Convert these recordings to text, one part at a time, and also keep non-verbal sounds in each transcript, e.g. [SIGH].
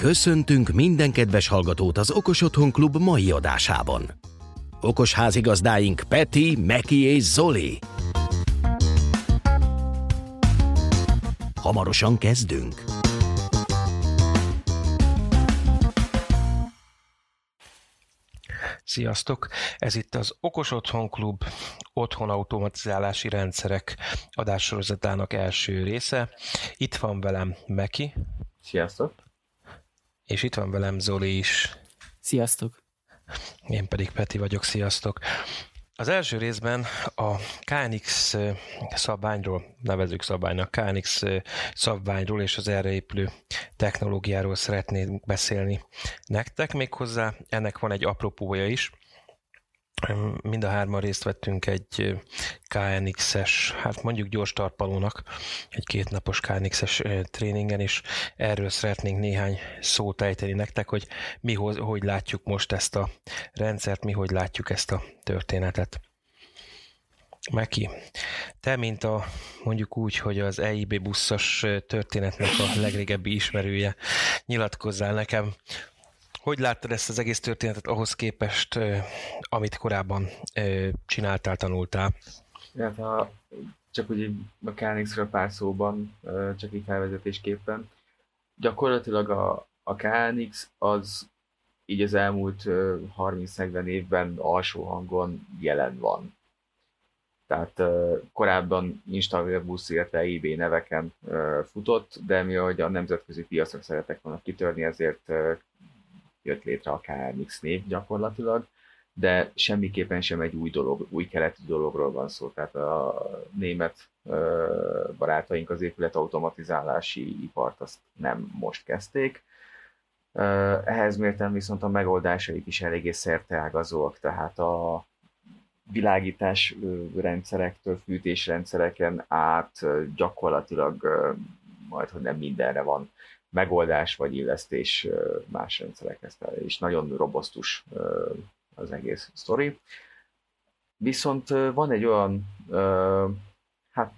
Köszöntünk minden kedves hallgatót az Okos Otthon Klub mai adásában. Okos házigazdáink Peti, Meki és Zoli. Hamarosan kezdünk. Sziasztok! Ez itt az Okos Otthon Klub otthon automatizálási rendszerek adássorozatának első része. Itt van velem Meki. Sziasztok! És itt van velem Zoli is. Sziasztok! Én pedig Peti vagyok, sziasztok! Az első részben a KNX szabványról, nevezük szabványnak, KNX szabványról és az erre épülő technológiáról szeretnék beszélni nektek. Méghozzá ennek van egy apropója is, Mind a hárman részt vettünk egy KNX-es, hát mondjuk gyors tarpalónak, egy kétnapos KNX-es tréningen, és erről szeretnénk néhány szót ejteni nektek, hogy mi hogy, látjuk most ezt a rendszert, mi hogy látjuk ezt a történetet. Meki, te, mint a mondjuk úgy, hogy az EIB buszos történetnek a legrégebbi ismerője, nyilatkozzál nekem, hogy láttad ezt az egész történetet ahhoz képest, amit korábban csináltál, tanultál? Hát ha csak úgy a KNX-ről pár szóban, csak így felvezetésképpen. Gyakorlatilag a, a KNX az így az elmúlt 30-40 évben alsó hangon jelen van. Tehát korábban Instagram busz, illetve eBay neveken futott, de mi ahogy a nemzetközi piacok szeretek volna kitörni, ezért jött létre a KMX név gyakorlatilag, de semmiképpen sem egy új dolog, új keletű dologról van szó. Tehát a német barátaink az épület automatizálási ipart azt nem most kezdték. Ehhez mértem viszont a megoldásaik is eléggé szerteágazóak, tehát a világítás rendszerektől, fűtésrendszereken át gyakorlatilag majd, hogy nem mindenre van megoldás vagy illesztés más rendszerekhez. És nagyon robosztus az egész sztori. Viszont van egy olyan hát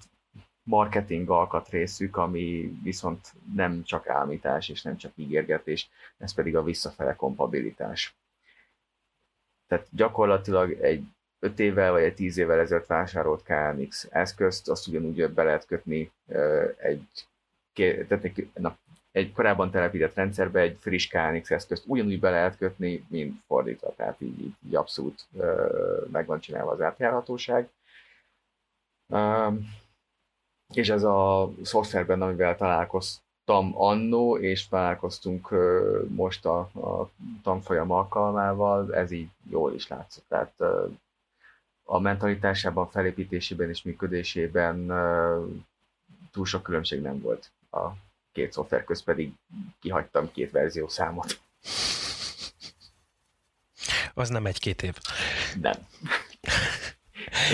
marketing alkatrészük, ami viszont nem csak álmítás és nem csak ígérgetés, ez pedig a visszafele kompabilitás. Tehát gyakorlatilag egy 5 évvel vagy egy 10 évvel ezelőtt vásárolt KNX eszközt, azt ugyanúgy be lehet kötni egy, tehát egy, na, egy korábban telepített rendszerbe egy friss KNX eszközt ugyanúgy be lehet kötni, mint fordítva, tehát így, így, abszolút uh, meg van csinálva az átjárhatóság. Um, és ez a szoftverben, amivel találkoztam annó, és találkoztunk uh, most a, a tanfolyam alkalmával, ez így jól is látszott. Tehát uh, a mentalitásában, felépítésében és működésében uh, túl sok különbség nem volt a két szoftver közt pedig kihagytam két verzió számot. Az nem egy-két év. Nem. [LAUGHS]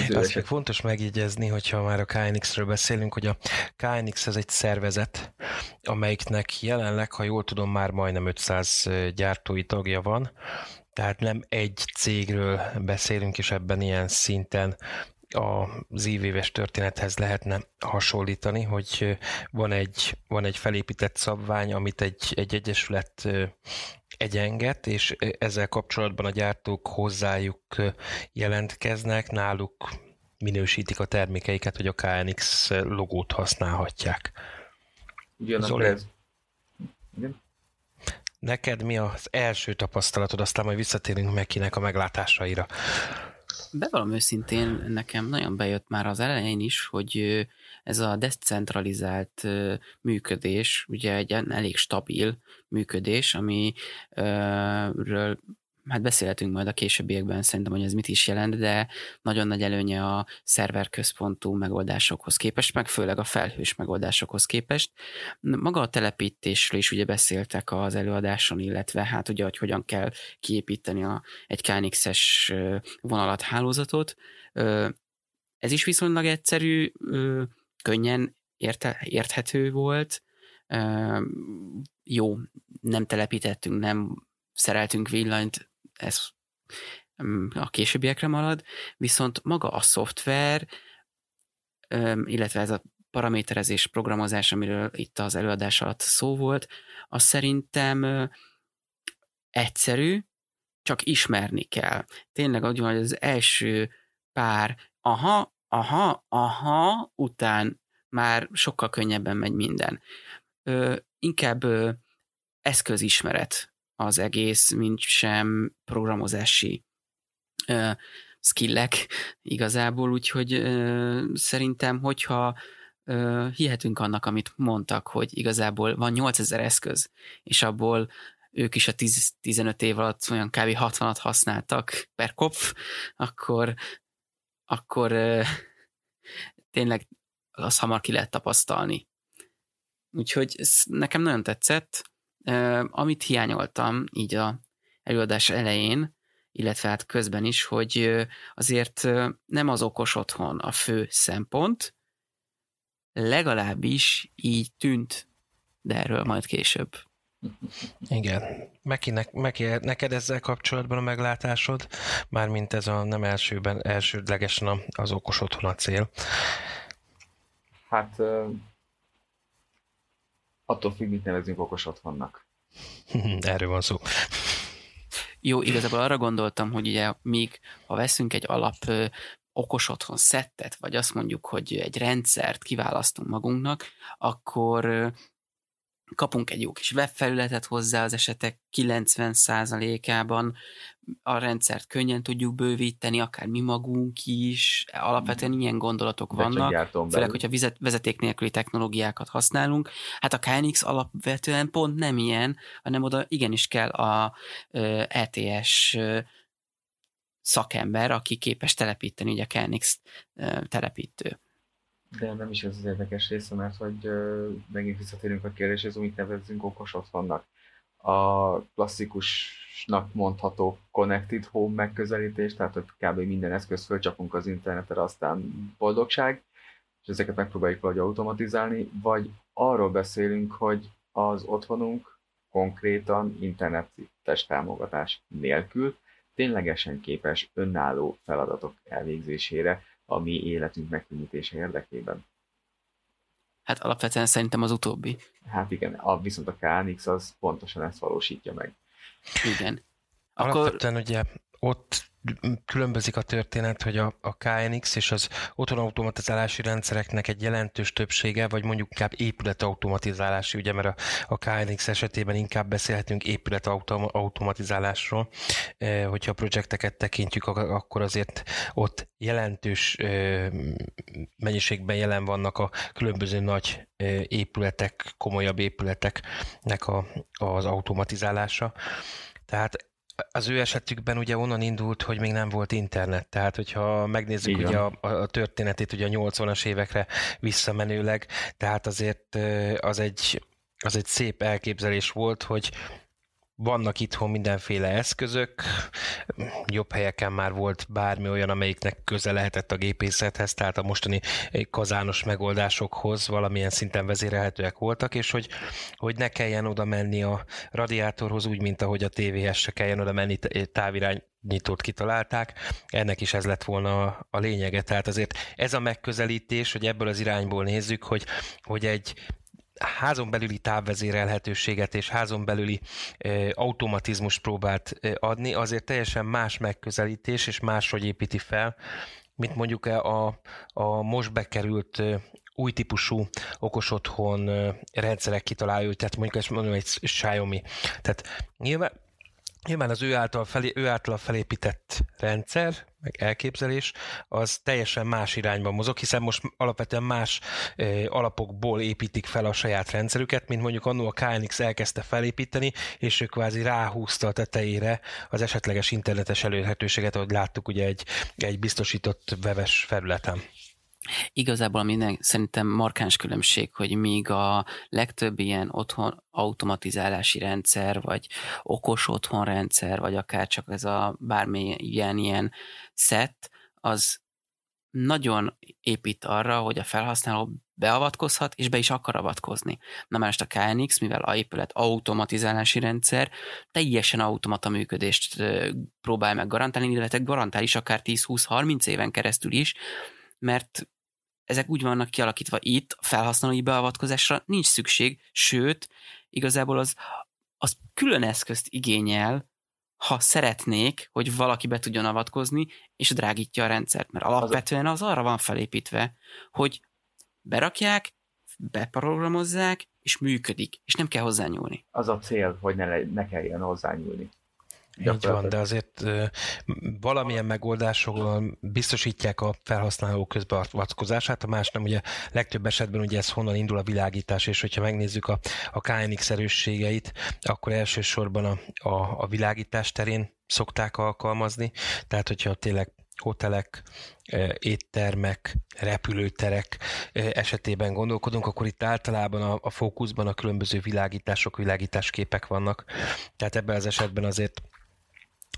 Azt még fontos megjegyezni, hogyha már a KNX-ről beszélünk, hogy a KNX ez egy szervezet, amelyiknek jelenleg, ha jól tudom, már majdnem 500 gyártói tagja van, tehát nem egy cégről beszélünk, és ebben ilyen szinten az ívéves történethez lehetne hasonlítani, hogy van egy, van egy felépített szabvány, amit egy, egy egyesület egyenget, és ezzel kapcsolatban a gyártók hozzájuk jelentkeznek, náluk minősítik a termékeiket, hogy a KNX logót használhatják. Ugyanakkor ez... Igen? Neked mi az első tapasztalatod, aztán majd visszatérünk Mekinek a meglátásaira bevallom őszintén, nekem nagyon bejött már az elején is, hogy ez a decentralizált működés, ugye egy elég stabil működés, amiről hát beszélhetünk majd a későbbiekben szerintem, hogy ez mit is jelent, de nagyon nagy előnye a szerverközpontú megoldásokhoz képest, meg főleg a felhős megoldásokhoz képest. Maga a telepítésről is ugye beszéltek az előadáson, illetve hát ugye, hogy hogyan kell kiépíteni a, egy KNX-es vonalat hálózatot. Ez is viszonylag egyszerű, könnyen érte, érthető volt, jó, nem telepítettünk, nem szereltünk villanyt, ez a későbbiekre marad, viszont maga a szoftver, illetve ez a paraméterezés, programozás, amiről itt az előadás alatt szó volt, az szerintem egyszerű, csak ismerni kell. Tényleg úgy van, hogy az első pár aha, aha, aha után már sokkal könnyebben megy minden. Ö, inkább ö, eszközismeret az egész, mint sem programozási ö, skillek igazából, úgyhogy ö, szerintem, hogyha ö, hihetünk annak, amit mondtak, hogy igazából van 8000 eszköz, és abból ők is a 10, 15 év alatt olyan kb. 60-at használtak per kopf, akkor, akkor ö, tényleg az hamar ki lehet tapasztalni. Úgyhogy ez nekem nagyon tetszett. Amit hiányoltam így a előadás elején, illetve hát közben is, hogy azért nem az okos otthon a fő szempont, legalábbis így tűnt, de erről majd később. Igen. Meki, ne, Meki, neked ezzel kapcsolatban a meglátásod? Mármint ez a nem elsőben, elsődlegesen az okos otthon a cél. Hát attól függ, mit nevezünk okos otthonnak. [LAUGHS] Erről van szó. Jó, igazából arra gondoltam, hogy ugye még ha veszünk egy alap ö, okos otthon szettet, vagy azt mondjuk, hogy egy rendszert kiválasztunk magunknak, akkor kapunk egy jó kis webfelületet hozzá az esetek 90%-ában, a rendszert könnyen tudjuk bővíteni, akár mi magunk is, alapvetően ilyen gondolatok De vannak, főleg, hogyha vezeték nélküli technológiákat használunk. Hát a KNX alapvetően pont nem ilyen, hanem oda igenis kell a ETS szakember, aki képes telepíteni ugye a KNX telepítő. De nem is ez az érdekes része, mert hogy uh, megint visszatérünk a kérdéshez, amit nevezzünk okos otthonnak. A klasszikusnak mondható connected home megközelítés, tehát hogy kb. minden eszköz fölcsapunk az internetre, aztán boldogság, és ezeket megpróbáljuk valahogy automatizálni, vagy arról beszélünk, hogy az otthonunk konkrétan internetes támogatás nélkül ténylegesen képes önálló feladatok elvégzésére, a mi életünk megkönnyítése érdekében. Hát alapvetően szerintem az utóbbi. Hát igen, a, viszont a KNX az pontosan ezt valósítja meg. Igen. Akkor... Alapvetően ugye ott különbözik a történet, hogy a, a KNX és az otthonautomatizálási rendszereknek egy jelentős többsége, vagy mondjuk inkább épületautomatizálási, ugye, mert a, a KNX esetében inkább beszélhetünk épületautomatizálásról, e, hogyha a projekteket tekintjük, akkor azért ott jelentős e, mennyiségben jelen vannak a különböző nagy e, épületek, komolyabb épületeknek a, az automatizálása. Tehát az ő esetükben ugye onnan indult, hogy még nem volt internet, tehát hogyha megnézzük Igen. ugye a, a történetét ugye a 80-as évekre visszamenőleg, tehát azért az egy, az egy szép elképzelés volt, hogy vannak itthon mindenféle eszközök, jobb helyeken már volt bármi olyan, amelyiknek köze lehetett a gépészethez, tehát a mostani kazános megoldásokhoz valamilyen szinten vezérelhetőek voltak, és hogy, hogy ne kelljen oda menni a radiátorhoz úgy, mint ahogy a tévéhez se kelljen oda menni távirány nyitót kitalálták, ennek is ez lett volna a, a lényege. Tehát azért ez a megközelítés, hogy ebből az irányból nézzük, hogy, hogy egy házon belüli távvezérelhetőséget és házon belüli e, automatizmus próbált e, adni, azért teljesen más megközelítés és máshogy építi fel, mint mondjuk a, a most bekerült e, új típusú okos otthon rendszerek kitalálói, tehát mondjuk ezt mondom egy Xiaomi. Tehát nyilván Nyilván az ő által, felé, ő által felépített rendszer, meg elképzelés, az teljesen más irányba mozog, hiszen most alapvetően más alapokból építik fel a saját rendszerüket, mint mondjuk annó a KNX elkezdte felépíteni, és ő kvázi ráhúzta a tetejére az esetleges internetes elérhetőséget, ahogy láttuk ugye egy, egy biztosított weves felületen. Igazából minden szerintem markáns különbség, hogy míg a legtöbb ilyen otthon automatizálási rendszer, vagy okos otthonrendszer, vagy akár csak ez a bármilyen ilyen set, az nagyon épít arra, hogy a felhasználó beavatkozhat, és be is akar avatkozni. Na most a KNX, mivel a épület automatizálási rendszer, teljesen automata működést próbál meg garantálni, illetve garantál is akár 10-20-30 éven keresztül is, mert ezek úgy vannak kialakítva itt, felhasználói beavatkozásra nincs szükség, sőt, igazából az, az külön eszközt igényel, ha szeretnék, hogy valaki be tudjon avatkozni, és drágítja a rendszert, mert alapvetően az arra van felépítve, hogy berakják, beprogramozzák, és működik, és nem kell hozzányúlni. Az a cél, hogy ne, le, ne kelljen hozzányúlni. Így van, de azért valamilyen megoldásokon biztosítják a felhasználó közbeavatkozását, a más nem, ugye legtöbb esetben ugye ez honnan indul a világítás, és hogyha megnézzük a, a KNX erősségeit, akkor elsősorban a, a, a világítás terén szokták alkalmazni, tehát hogyha tényleg hotelek, éttermek, repülőterek esetében gondolkodunk, akkor itt általában a, a fókuszban a különböző világítások, világításképek vannak. Tehát ebben az esetben azért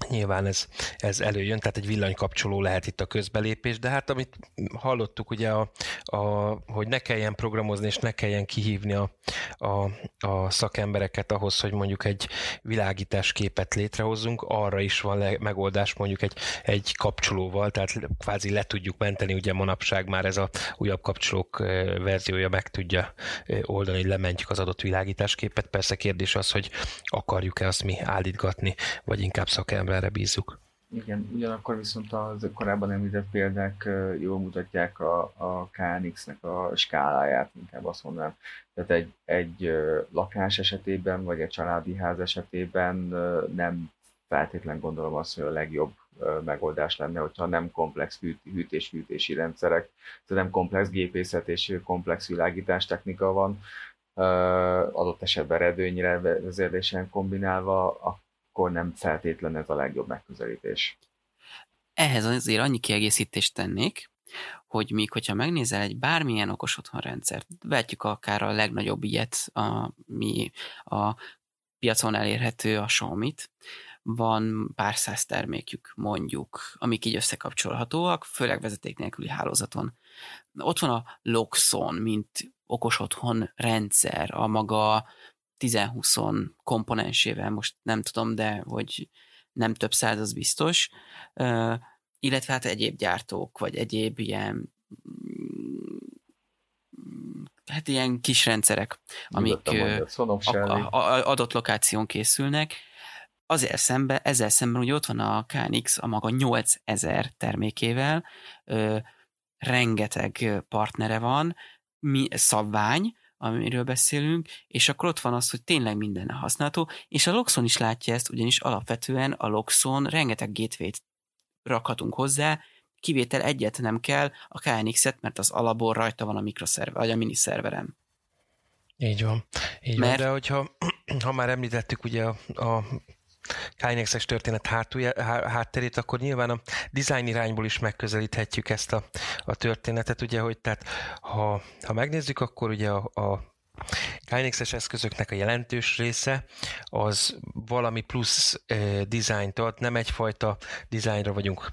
Nyilván ez, ez előjön, tehát egy villanykapcsoló lehet itt a közbelépés, de hát amit hallottuk ugye, a, a, hogy ne kelljen programozni és ne kelljen kihívni a, a, a szakembereket ahhoz, hogy mondjuk egy világítás képet létrehozzunk, arra is van le, megoldás mondjuk egy, egy kapcsolóval, tehát kvázi le tudjuk menteni, ugye manapság már ez a újabb kapcsolók verziója meg tudja oldani, hogy lementjük az adott világításképet. Persze kérdés az, hogy akarjuk-e azt mi állítgatni, vagy inkább szakember erre bízzuk. Igen, ugyanakkor viszont az korábban említett példák jól mutatják a, a KNX-nek a skáláját, inkább azt mondanám. Tehát egy, egy lakás esetében, vagy egy családi ház esetében nem feltétlen gondolom azt, hogy a legjobb megoldás lenne, hogyha nem komplex hűtés-fűtési rendszerek, tehát nem komplex gépészet és komplex világítás technika van, adott esetben redőnyre vezérlésen kombinálva, akkor nem feltétlen ez a legjobb megközelítés. Ehhez azért annyi kiegészítést tennék, hogy míg, hogyha megnézel egy bármilyen okos otthonrendszert, vetjük akár a legnagyobb ilyet, a, mi a piacon elérhető a Xiaomi-t, van pár száz termékük, mondjuk, amik így összekapcsolhatóak, főleg vezeték nélküli hálózaton. Ott van a Loxon, mint okos otthon rendszer, a maga 10-20 komponensével, most nem tudom, de hogy nem több száz, az biztos, uh, illetve hát egyéb gyártók, vagy egyéb ilyen hát ilyen kis rendszerek, amik a, a, a, adott lokáción készülnek. Azért szembe, ezzel szemben hogy ott van a KNX a maga 8000 termékével, ö, rengeteg partnere van, mi, szabvány, amiről beszélünk, és akkor ott van az, hogy tényleg minden használható, és a Loxon is látja ezt, ugyanis alapvetően a Loxon rengeteg gateway rakhatunk hozzá, kivétel egyet nem kell, a KNX-et, mert az alapból rajta van a mikroszerver, vagy a miniszerverem. Így van. Így mert... van, de hogyha [CLEARS THROAT] ha már említettük ugye a, a KNX-es történet hátulja, hátterét, akkor nyilván a design irányból is megközelíthetjük ezt a, a történetet, ugye, hogy tehát ha, ha megnézzük, akkor ugye a, a KNX-es eszközöknek a jelentős része az valami plusz eh, dizájnt ad, nem egyfajta dizájnra vagyunk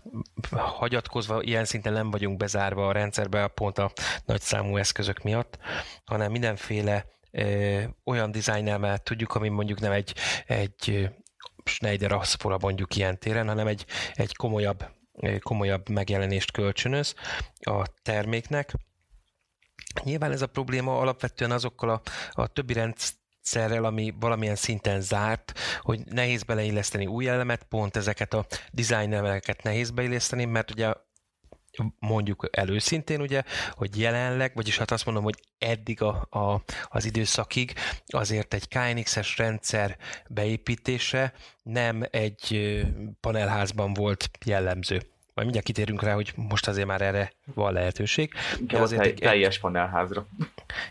hagyatkozva, ilyen szinten nem vagyunk bezárva a rendszerbe pont a nagyszámú eszközök miatt, hanem mindenféle olyan dizájn mellett tudjuk, ami mondjuk nem egy, egy Schneider Aspora mondjuk ilyen téren, hanem egy, egy komolyabb, komolyabb megjelenést kölcsönöz a terméknek. Nyilván ez a probléma alapvetően azokkal a, a többi rendszerrel, ami valamilyen szinten zárt, hogy nehéz beleilleszteni új elemet, pont ezeket a design elemeket nehéz beilleszteni, mert ugye mondjuk előszintén, ugye, hogy jelenleg, vagyis hát azt mondom, hogy eddig a, a, az időszakig azért egy KNX-es rendszer beépítése nem egy panelházban volt jellemző majd mindjárt kitérünk rá, hogy most azért már erre van lehetőség. Inkább azért egy, teljes panelházra.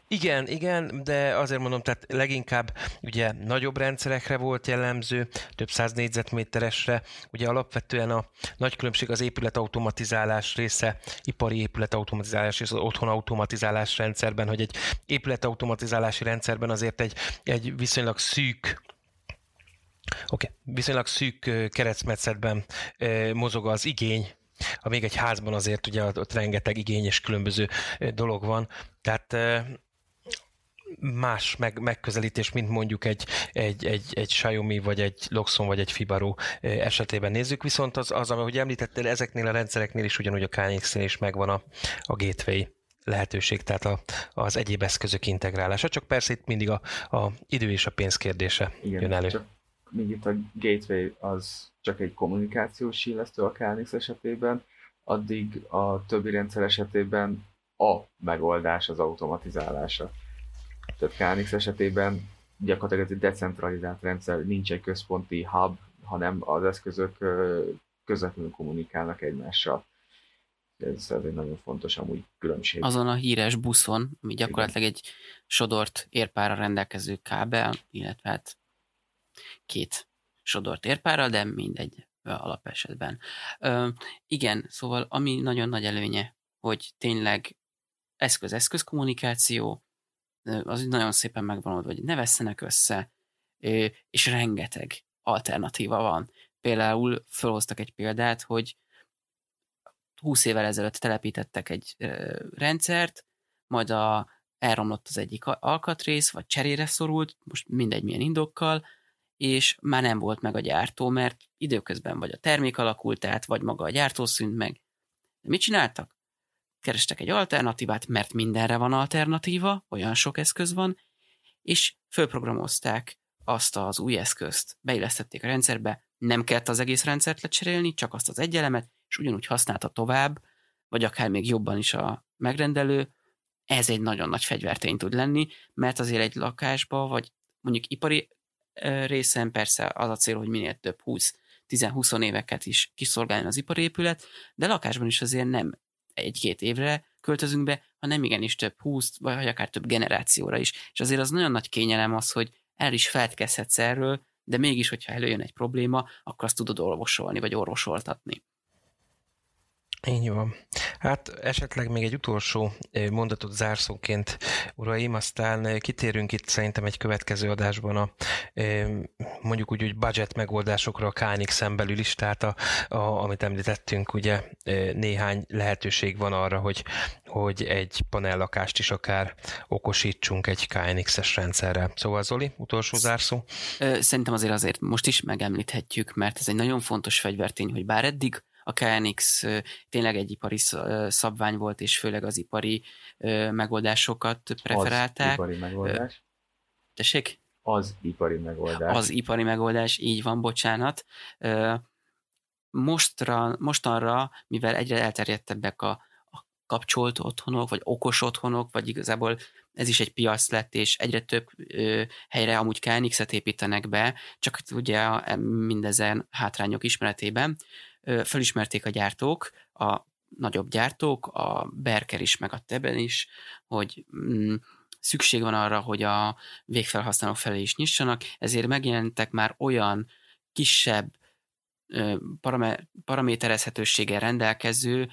Igen, igen, de azért mondom, tehát leginkább ugye nagyobb rendszerekre volt jellemző, több száz négyzetméteresre. Ugye alapvetően a nagy különbség az épületautomatizálás része, ipari épületautomatizálás és az otthon automatizálás rendszerben, hogy egy épületautomatizálási rendszerben azért egy, egy viszonylag szűk Oké, okay. viszonylag szűk keresztmetszetben mozog az igény, ha még egy házban azért ugye ott rengeteg igény és különböző dolog van, tehát más meg, megközelítés, mint mondjuk egy, egy, egy, egy Xiaomi, vagy egy Loxon, vagy egy Fibaro esetében nézzük, viszont az, az ahogy említettél, ezeknél a rendszereknél is ugyanúgy a KNX-nél is megvan a, a gateway lehetőség, tehát a, az egyéb eszközök integrálása, csak persze itt mindig a, a idő és a pénz kérdése Igen, jön elő. Csak még itt a gateway az csak egy kommunikációs sílesztő a KNX esetében, addig a többi rendszer esetében a megoldás az automatizálása. Tehát KNX esetében gyakorlatilag ez egy decentralizált rendszer, nincs egy központi hub, hanem az eszközök közvetlenül kommunikálnak egymással. Ez, ez egy nagyon fontos amúgy különbség. Azon a híres buszon, ami gyakorlatilag egy sodort érpára rendelkező kábel, illetve hát két sodort érpára, de mindegy alapesetben. Ö, igen, szóval ami nagyon nagy előnye, hogy tényleg eszköz-eszköz kommunikáció, az nagyon szépen megvan oldva, hogy ne vesszenek össze, és rengeteg alternatíva van. Például felhoztak egy példát, hogy 20 évvel ezelőtt telepítettek egy rendszert, majd a, elromlott az egyik alkatrész, vagy cserére szorult, most mindegy milyen indokkal, és már nem volt meg a gyártó, mert időközben vagy a termék alakult át, vagy maga a gyártó szűnt meg. De mit csináltak? Kerestek egy alternatívát, mert mindenre van alternatíva, olyan sok eszköz van, és fölprogramozták azt az új eszközt, beillesztették a rendszerbe, nem kellett az egész rendszert lecserélni, csak azt az egy elemet, és ugyanúgy használta tovább, vagy akár még jobban is a megrendelő, ez egy nagyon nagy fegyvertény tud lenni, mert azért egy lakásba, vagy mondjuk ipari részen persze az a cél, hogy minél több 20 10-20 éveket is kiszolgáljon az ipari épület, de lakásban is azért nem egy-két évre költözünk be, hanem igenis több 20 vagy akár több generációra is. És azért az nagyon nagy kényelem az, hogy el is feltkezhetsz erről, de mégis, hogyha előjön egy probléma, akkor azt tudod orvosolni, vagy orvosoltatni. Így van. Hát esetleg még egy utolsó mondatot zárszóként, uraim, aztán kitérünk itt szerintem egy következő adásban a mondjuk úgy, hogy budget megoldásokra a knx belül is, tehát a, a, amit említettünk, ugye néhány lehetőség van arra, hogy, hogy egy panellakást is akár okosítsunk egy KNX-es rendszerrel. Szóval Zoli, utolsó zárszó? Szerintem azért azért most is megemlíthetjük, mert ez egy nagyon fontos fegyvertény, hogy bár eddig a KNX tényleg egy ipari szabvány volt, és főleg az ipari megoldásokat preferálták. Az ipari megoldás. Tessék? Az ipari megoldás. Az ipari megoldás, így van, bocsánat. Mostra, mostanra, mivel egyre elterjedtebbek a, a kapcsolt otthonok, vagy okos otthonok, vagy igazából ez is egy piac lett, és egyre több ö, helyre amúgy KNX-et építenek be, csak ugye mindezen hátrányok ismeretében felismerték a gyártók, a nagyobb gyártók, a Berker is, meg a Teben is, hogy mm, szükség van arra, hogy a végfelhasználók felé is nyissanak, ezért megjelentek már olyan kisebb paraméterezhetőséggel rendelkező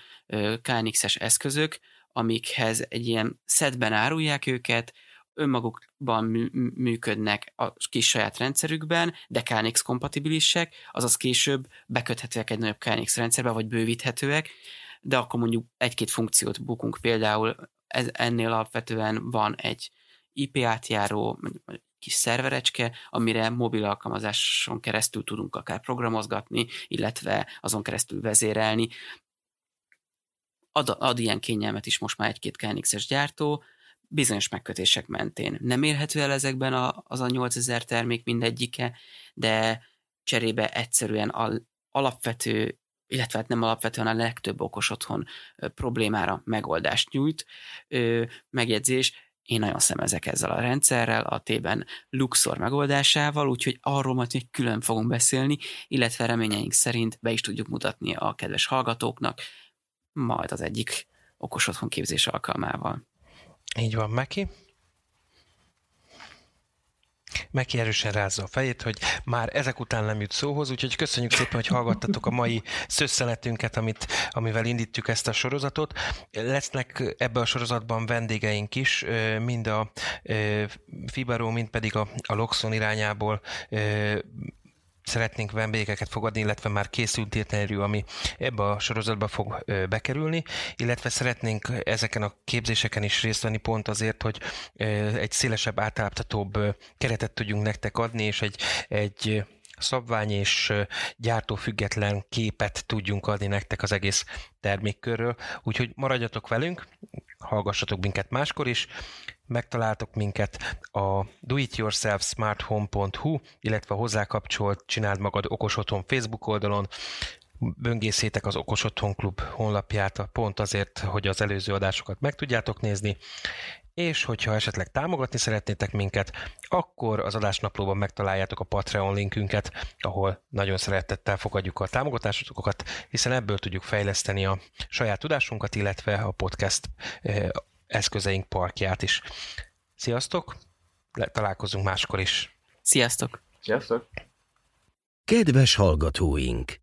KNX-es eszközök, amikhez egy ilyen szedben árulják őket, önmagukban működnek a kis saját rendszerükben, de KNX kompatibilisek, azaz később beköthetőek egy nagyobb KNX rendszerbe, vagy bővíthetőek, de akkor mondjuk egy-két funkciót bukunk, például ez, ennél alapvetően van egy IP átjáró, kis szerverecske, amire mobil alkalmazáson keresztül tudunk akár programozgatni, illetve azon keresztül vezérelni. Ad, ad ilyen kényelmet is most már egy-két KNX-es gyártó, bizonyos megkötések mentén. Nem érhető el ezekben a, az a 8000 termék mindegyike, de cserébe egyszerűen a alapvető, illetve hát nem alapvetően a legtöbb okos otthon problémára megoldást nyújt. Megjegyzés, én nagyon szemezek ezzel a rendszerrel, a T-ben Luxor megoldásával, úgyhogy arról majd még külön fogunk beszélni, illetve reményeink szerint be is tudjuk mutatni a kedves hallgatóknak, majd az egyik okos otthon képzés alkalmával. Így van, Meki. Meki erősen rázza a fejét, hogy már ezek után nem jut szóhoz, úgyhogy köszönjük szépen, hogy hallgattatok a mai szösszenetünket, amit, amivel indítjuk ezt a sorozatot. Lesznek ebbe a sorozatban vendégeink is, mind a Fibaro, mind pedig a, a Loxon irányából szeretnénk vendégeket fogadni, illetve már készült interjú, ami ebbe a sorozatba fog bekerülni, illetve szeretnénk ezeken a képzéseken is részt venni pont azért, hogy egy szélesebb, átláthatóbb keretet tudjunk nektek adni, és egy, egy szabvány és gyártó képet tudjunk adni nektek az egész termékkörről. Úgyhogy maradjatok velünk, hallgassatok minket máskor is, megtaláltok minket a doityourselfsmarthome.hu, illetve a hozzá kapcsolt Csináld Magad Okos Otthon Facebook oldalon, böngészétek az Okos Otthon Klub honlapját pont azért, hogy az előző adásokat meg tudjátok nézni, és hogyha esetleg támogatni szeretnétek minket, akkor az adásnaplóban megtaláljátok a Patreon linkünket, ahol nagyon szeretettel fogadjuk a támogatásokat, hiszen ebből tudjuk fejleszteni a saját tudásunkat, illetve a podcast eh, eszközeink parkját is. Sziasztok! Találkozunk máskor is. Sziasztok! Sziasztok! Kedves hallgatóink!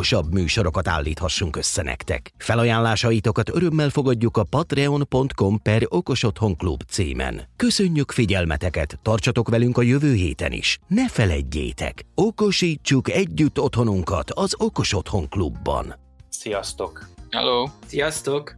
okosabb műsorokat állíthassunk össze nektek. Felajánlásaitokat örömmel fogadjuk a patreon.com per okosotthonklub címen. Köszönjük figyelmeteket, tartsatok velünk a jövő héten is. Ne feledjétek, okosítsuk együtt otthonunkat az Okos Otthon Klubban. Sziasztok! Hello! Sziasztok!